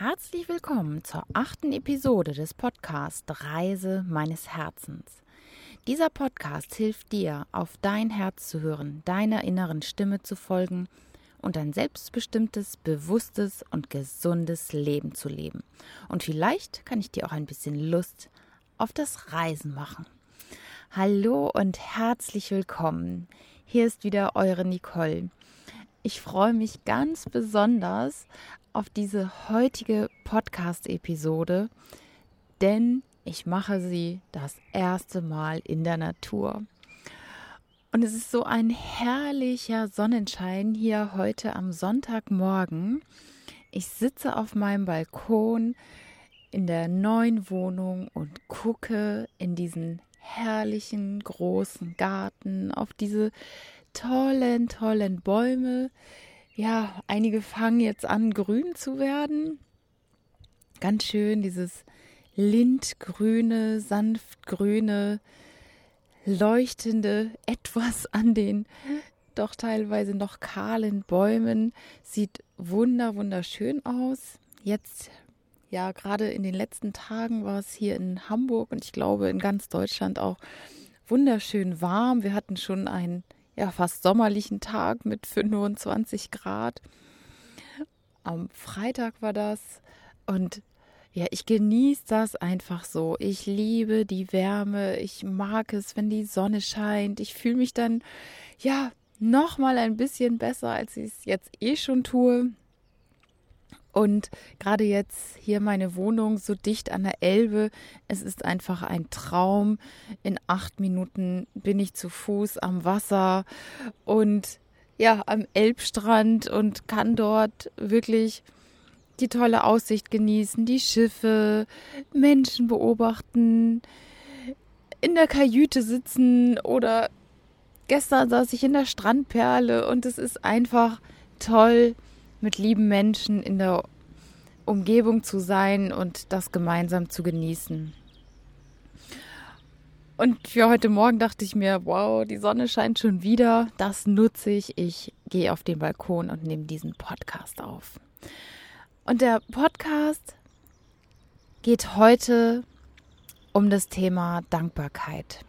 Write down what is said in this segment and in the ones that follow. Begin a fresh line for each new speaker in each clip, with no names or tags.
Herzlich willkommen zur achten Episode des Podcasts Reise meines Herzens. Dieser Podcast hilft dir, auf dein Herz zu hören, deiner inneren Stimme zu folgen und ein selbstbestimmtes, bewusstes und gesundes Leben zu leben. Und vielleicht kann ich dir auch ein bisschen Lust auf das Reisen machen. Hallo und herzlich willkommen. Hier ist wieder eure Nicole. Ich freue mich ganz besonders auf diese heutige Podcast-Episode, denn ich mache sie das erste Mal in der Natur. Und es ist so ein herrlicher Sonnenschein hier heute am Sonntagmorgen. Ich sitze auf meinem Balkon in der neuen Wohnung und gucke in diesen herrlichen großen Garten auf diese tollen, tollen Bäume. Ja, einige fangen jetzt an, grün zu werden. Ganz schön dieses lindgrüne, sanftgrüne, leuchtende etwas an den doch teilweise noch kahlen Bäumen. Sieht wunder, wunderschön aus. Jetzt, ja, gerade in den letzten Tagen war es hier in Hamburg und ich glaube in ganz Deutschland auch wunderschön warm. Wir hatten schon einen ja, fast sommerlichen Tag mit 25 Grad. Am Freitag war das und ja, ich genieße das einfach so. Ich liebe die Wärme. Ich mag es, wenn die Sonne scheint. Ich fühle mich dann, ja, noch mal ein bisschen besser, als ich es jetzt eh schon tue. Und gerade jetzt hier meine Wohnung so dicht an der Elbe, es ist einfach ein Traum. In acht Minuten bin ich zu Fuß am Wasser und ja, am Elbstrand und kann dort wirklich die tolle Aussicht genießen, die Schiffe, Menschen beobachten, in der Kajüte sitzen oder gestern saß ich in der Strandperle und es ist einfach toll mit lieben Menschen in der Umgebung zu sein und das gemeinsam zu genießen. Und für heute Morgen dachte ich mir, wow, die Sonne scheint schon wieder. Das nutze ich. Ich gehe auf den Balkon und nehme diesen Podcast auf. Und der Podcast geht heute um das Thema Dankbarkeit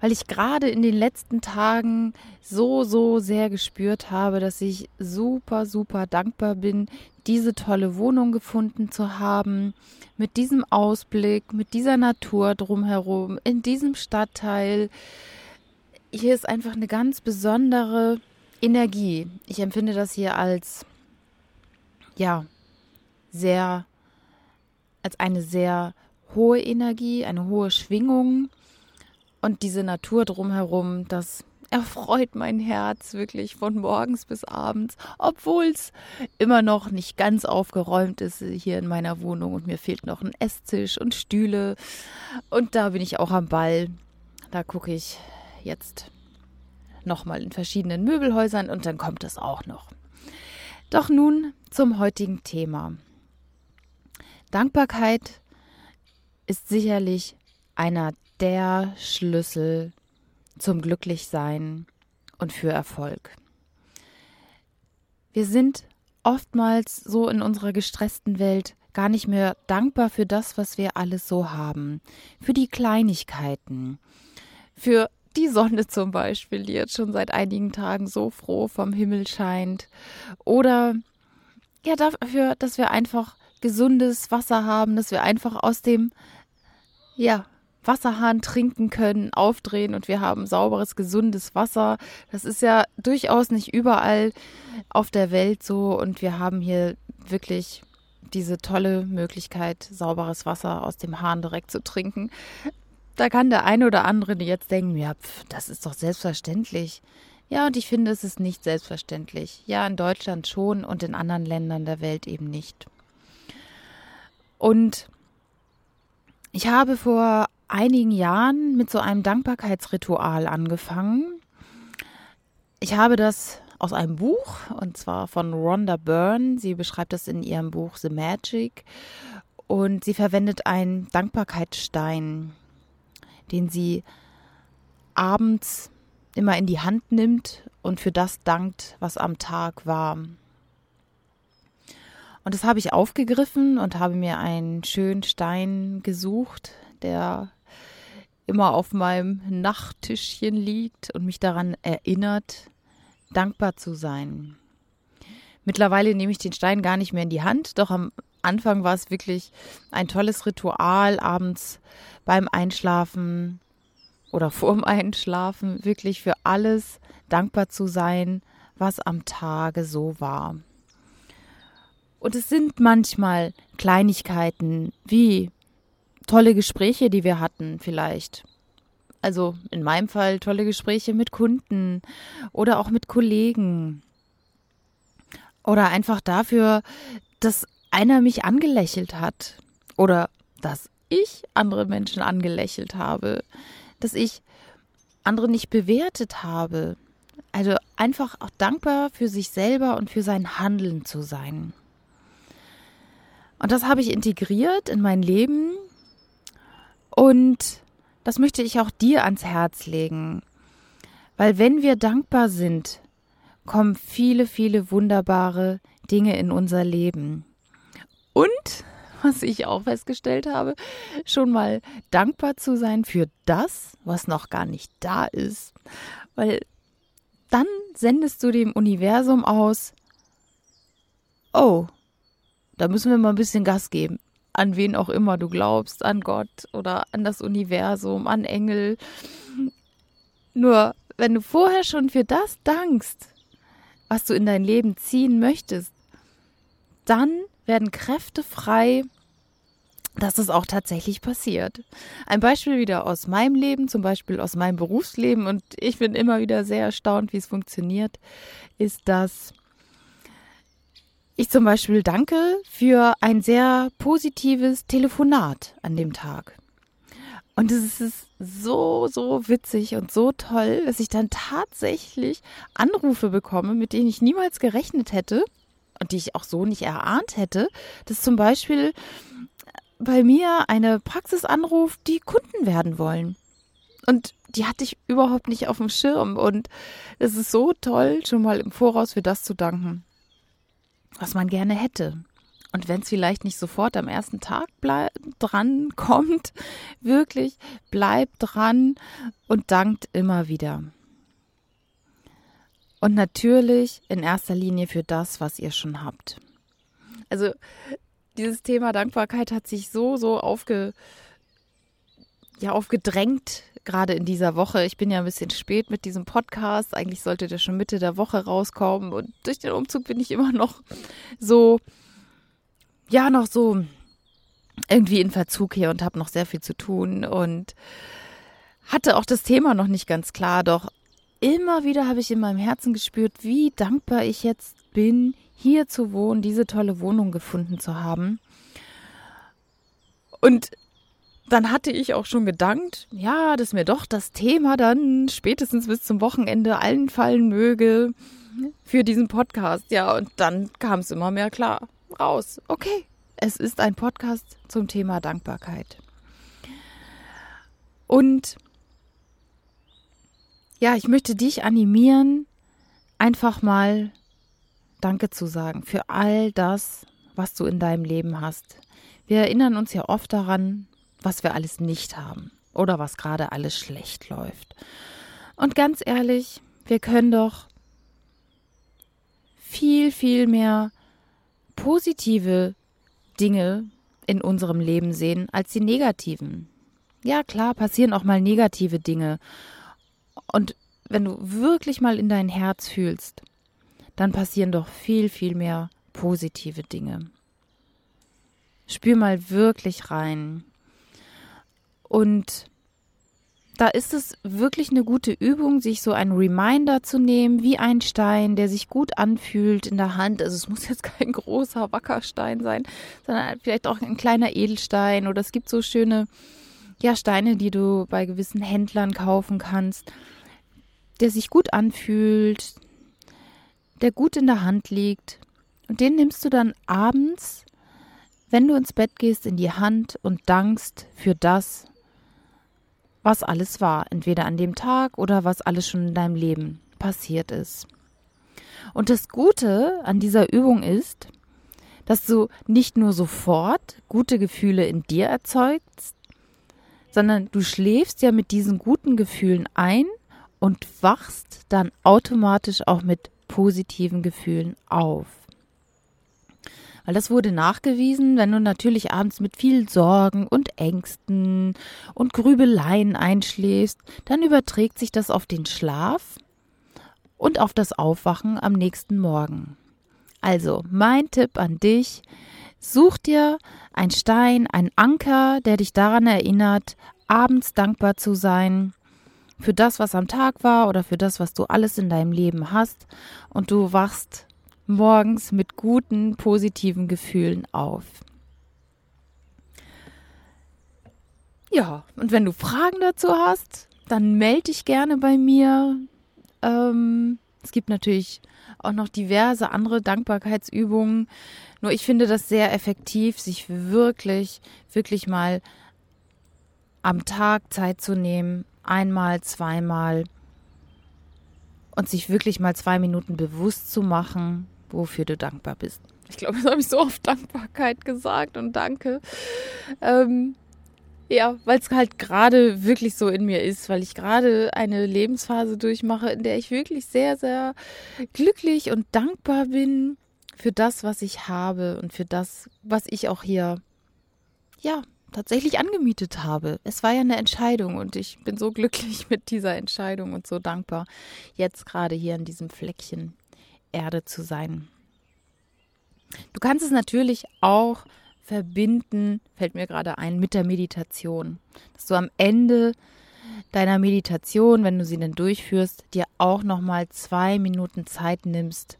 weil ich gerade in den letzten Tagen so, so sehr gespürt habe, dass ich super, super dankbar bin, diese tolle Wohnung gefunden zu haben, mit diesem Ausblick, mit dieser Natur drumherum, in diesem Stadtteil. Hier ist einfach eine ganz besondere Energie. Ich empfinde das hier als, ja, sehr, als eine sehr hohe Energie, eine hohe Schwingung und diese Natur drumherum, das erfreut mein Herz wirklich von morgens bis abends, obwohl es immer noch nicht ganz aufgeräumt ist hier in meiner Wohnung und mir fehlt noch ein Esstisch und Stühle. Und da bin ich auch am Ball. Da gucke ich jetzt nochmal in verschiedenen Möbelhäusern und dann kommt es auch noch. Doch nun zum heutigen Thema. Dankbarkeit ist sicherlich einer der Schlüssel zum Glücklichsein und für Erfolg. Wir sind oftmals so in unserer gestressten Welt gar nicht mehr dankbar für das, was wir alles so haben, für die Kleinigkeiten, für die Sonne zum Beispiel, die jetzt schon seit einigen Tagen so froh vom Himmel scheint, oder ja dafür, dass wir einfach gesundes Wasser haben, dass wir einfach aus dem ja Wasserhahn trinken können, aufdrehen und wir haben sauberes, gesundes Wasser. Das ist ja durchaus nicht überall auf der Welt so und wir haben hier wirklich diese tolle Möglichkeit, sauberes Wasser aus dem Hahn direkt zu trinken. Da kann der eine oder andere jetzt denken, ja, pf, das ist doch selbstverständlich. Ja, und ich finde, es ist nicht selbstverständlich. Ja, in Deutschland schon und in anderen Ländern der Welt eben nicht. Und ich habe vor einigen Jahren mit so einem Dankbarkeitsritual angefangen. Ich habe das aus einem Buch und zwar von Rhonda Byrne. Sie beschreibt das in ihrem Buch The Magic und sie verwendet einen Dankbarkeitsstein, den sie abends immer in die Hand nimmt und für das dankt, was am Tag war. Und das habe ich aufgegriffen und habe mir einen schönen Stein gesucht, der immer auf meinem Nachttischchen liegt und mich daran erinnert, dankbar zu sein. Mittlerweile nehme ich den Stein gar nicht mehr in die Hand, doch am Anfang war es wirklich ein tolles Ritual, abends beim Einschlafen oder vorm Einschlafen wirklich für alles dankbar zu sein, was am Tage so war. Und es sind manchmal Kleinigkeiten wie tolle Gespräche, die wir hatten vielleicht. Also in meinem Fall tolle Gespräche mit Kunden oder auch mit Kollegen. Oder einfach dafür, dass einer mich angelächelt hat. Oder dass ich andere Menschen angelächelt habe. Dass ich andere nicht bewertet habe. Also einfach auch dankbar für sich selber und für sein Handeln zu sein. Und das habe ich integriert in mein Leben und das möchte ich auch dir ans Herz legen. Weil wenn wir dankbar sind, kommen viele, viele wunderbare Dinge in unser Leben. Und, was ich auch festgestellt habe, schon mal dankbar zu sein für das, was noch gar nicht da ist. Weil dann sendest du dem Universum aus, oh, da müssen wir mal ein bisschen Gas geben an wen auch immer du glaubst, an Gott oder an das Universum, an Engel. Nur wenn du vorher schon für das dankst, was du in dein Leben ziehen möchtest, dann werden Kräfte frei, dass es auch tatsächlich passiert. Ein Beispiel wieder aus meinem Leben, zum Beispiel aus meinem Berufsleben, und ich bin immer wieder sehr erstaunt, wie es funktioniert, ist, dass ich zum Beispiel danke für ein sehr positives Telefonat an dem Tag. Und es ist so, so witzig und so toll, dass ich dann tatsächlich Anrufe bekomme, mit denen ich niemals gerechnet hätte und die ich auch so nicht erahnt hätte, dass zum Beispiel bei mir eine Praxis anruft, die Kunden werden wollen. Und die hatte ich überhaupt nicht auf dem Schirm. Und es ist so toll, schon mal im Voraus für das zu danken was man gerne hätte. Und wenn es vielleicht nicht sofort am ersten Tag dran kommt, wirklich bleibt dran und dankt immer wieder. Und natürlich in erster Linie für das, was ihr schon habt. Also dieses Thema Dankbarkeit hat sich so, so aufge, ja, aufgedrängt, gerade in dieser Woche. Ich bin ja ein bisschen spät mit diesem Podcast. Eigentlich sollte der schon Mitte der Woche rauskommen. Und durch den Umzug bin ich immer noch so, ja, noch so irgendwie in Verzug hier und habe noch sehr viel zu tun und hatte auch das Thema noch nicht ganz klar. Doch immer wieder habe ich in meinem Herzen gespürt, wie dankbar ich jetzt bin, hier zu wohnen, diese tolle Wohnung gefunden zu haben. Und dann hatte ich auch schon gedankt, ja, dass mir doch das Thema dann spätestens bis zum Wochenende allen fallen möge für diesen Podcast. Ja, und dann kam es immer mehr klar raus. Okay, es ist ein Podcast zum Thema Dankbarkeit. Und ja, ich möchte dich animieren, einfach mal Danke zu sagen für all das, was du in deinem Leben hast. Wir erinnern uns ja oft daran, was wir alles nicht haben oder was gerade alles schlecht läuft. Und ganz ehrlich, wir können doch viel, viel mehr positive Dinge in unserem Leben sehen als die negativen. Ja, klar, passieren auch mal negative Dinge. Und wenn du wirklich mal in dein Herz fühlst, dann passieren doch viel, viel mehr positive Dinge. Spür mal wirklich rein. Und da ist es wirklich eine gute Übung, sich so einen Reminder zu nehmen, wie ein Stein, der sich gut anfühlt in der Hand. Also es muss jetzt kein großer Wackerstein sein, sondern vielleicht auch ein kleiner Edelstein oder es gibt so schöne ja, Steine, die du bei gewissen Händlern kaufen kannst, der sich gut anfühlt, der gut in der Hand liegt. Und den nimmst du dann abends, wenn du ins Bett gehst, in die Hand und dankst für das, was alles war, entweder an dem Tag oder was alles schon in deinem Leben passiert ist. Und das Gute an dieser Übung ist, dass du nicht nur sofort gute Gefühle in dir erzeugst, sondern du schläfst ja mit diesen guten Gefühlen ein und wachst dann automatisch auch mit positiven Gefühlen auf. Weil das wurde nachgewiesen, wenn du natürlich abends mit viel Sorgen und Ängsten und Grübeleien einschläfst, dann überträgt sich das auf den Schlaf und auf das Aufwachen am nächsten Morgen. Also, mein Tipp an dich, such dir ein Stein, ein Anker, der dich daran erinnert, abends dankbar zu sein für das, was am Tag war oder für das, was du alles in deinem Leben hast und du wachst morgens mit guten, positiven Gefühlen auf. Ja, und wenn du Fragen dazu hast, dann melde dich gerne bei mir. Ähm, es gibt natürlich auch noch diverse andere Dankbarkeitsübungen. Nur ich finde das sehr effektiv, sich wirklich, wirklich mal am Tag Zeit zu nehmen, einmal, zweimal und sich wirklich mal zwei Minuten bewusst zu machen, wofür du dankbar bist. Ich glaube, das habe ich so oft Dankbarkeit gesagt und danke. Ähm, ja, weil es halt gerade wirklich so in mir ist, weil ich gerade eine Lebensphase durchmache, in der ich wirklich sehr, sehr glücklich und dankbar bin für das, was ich habe und für das, was ich auch hier, ja, tatsächlich angemietet habe. Es war ja eine Entscheidung und ich bin so glücklich mit dieser Entscheidung und so dankbar, jetzt gerade hier in diesem Fleckchen Erde zu sein. Du kannst es natürlich auch verbinden, fällt mir gerade ein, mit der Meditation. Dass du am Ende deiner Meditation, wenn du sie denn durchführst, dir auch nochmal zwei Minuten Zeit nimmst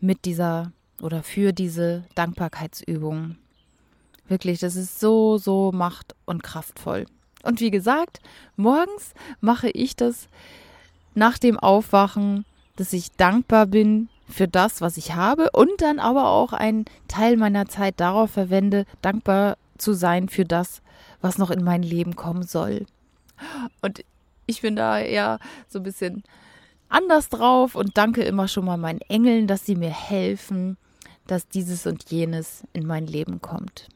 mit dieser oder für diese Dankbarkeitsübung. Wirklich, das ist so, so macht- und kraftvoll. Und wie gesagt, morgens mache ich das nach dem Aufwachen, dass ich dankbar bin für das, was ich habe und dann aber auch einen Teil meiner Zeit darauf verwende, dankbar zu sein für das, was noch in mein Leben kommen soll. Und ich bin da eher so ein bisschen anders drauf und danke immer schon mal meinen Engeln, dass sie mir helfen, dass dieses und jenes in mein Leben kommt.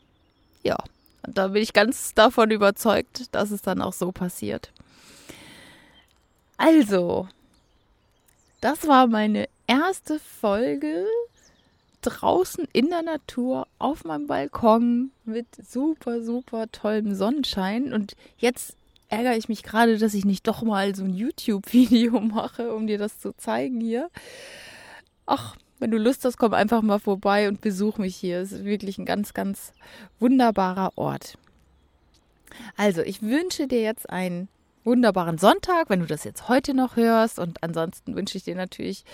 Ja, und da bin ich ganz davon überzeugt, dass es dann auch so passiert. Also, das war meine erste Folge draußen in der Natur auf meinem Balkon mit super, super tollem Sonnenschein. Und jetzt ärgere ich mich gerade, dass ich nicht doch mal so ein YouTube-Video mache, um dir das zu zeigen hier. Ach, wenn du Lust hast, komm einfach mal vorbei und besuch mich hier. Es ist wirklich ein ganz, ganz wunderbarer Ort. Also, ich wünsche dir jetzt einen wunderbaren Sonntag, wenn du das jetzt heute noch hörst. Und ansonsten wünsche ich dir natürlich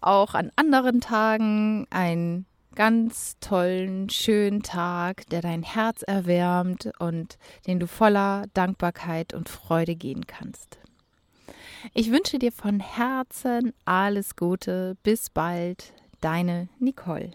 auch an anderen Tagen einen ganz tollen, schönen Tag, der dein Herz erwärmt und den du voller Dankbarkeit und Freude gehen kannst. Ich wünsche dir von Herzen alles Gute. Bis bald, deine Nicole.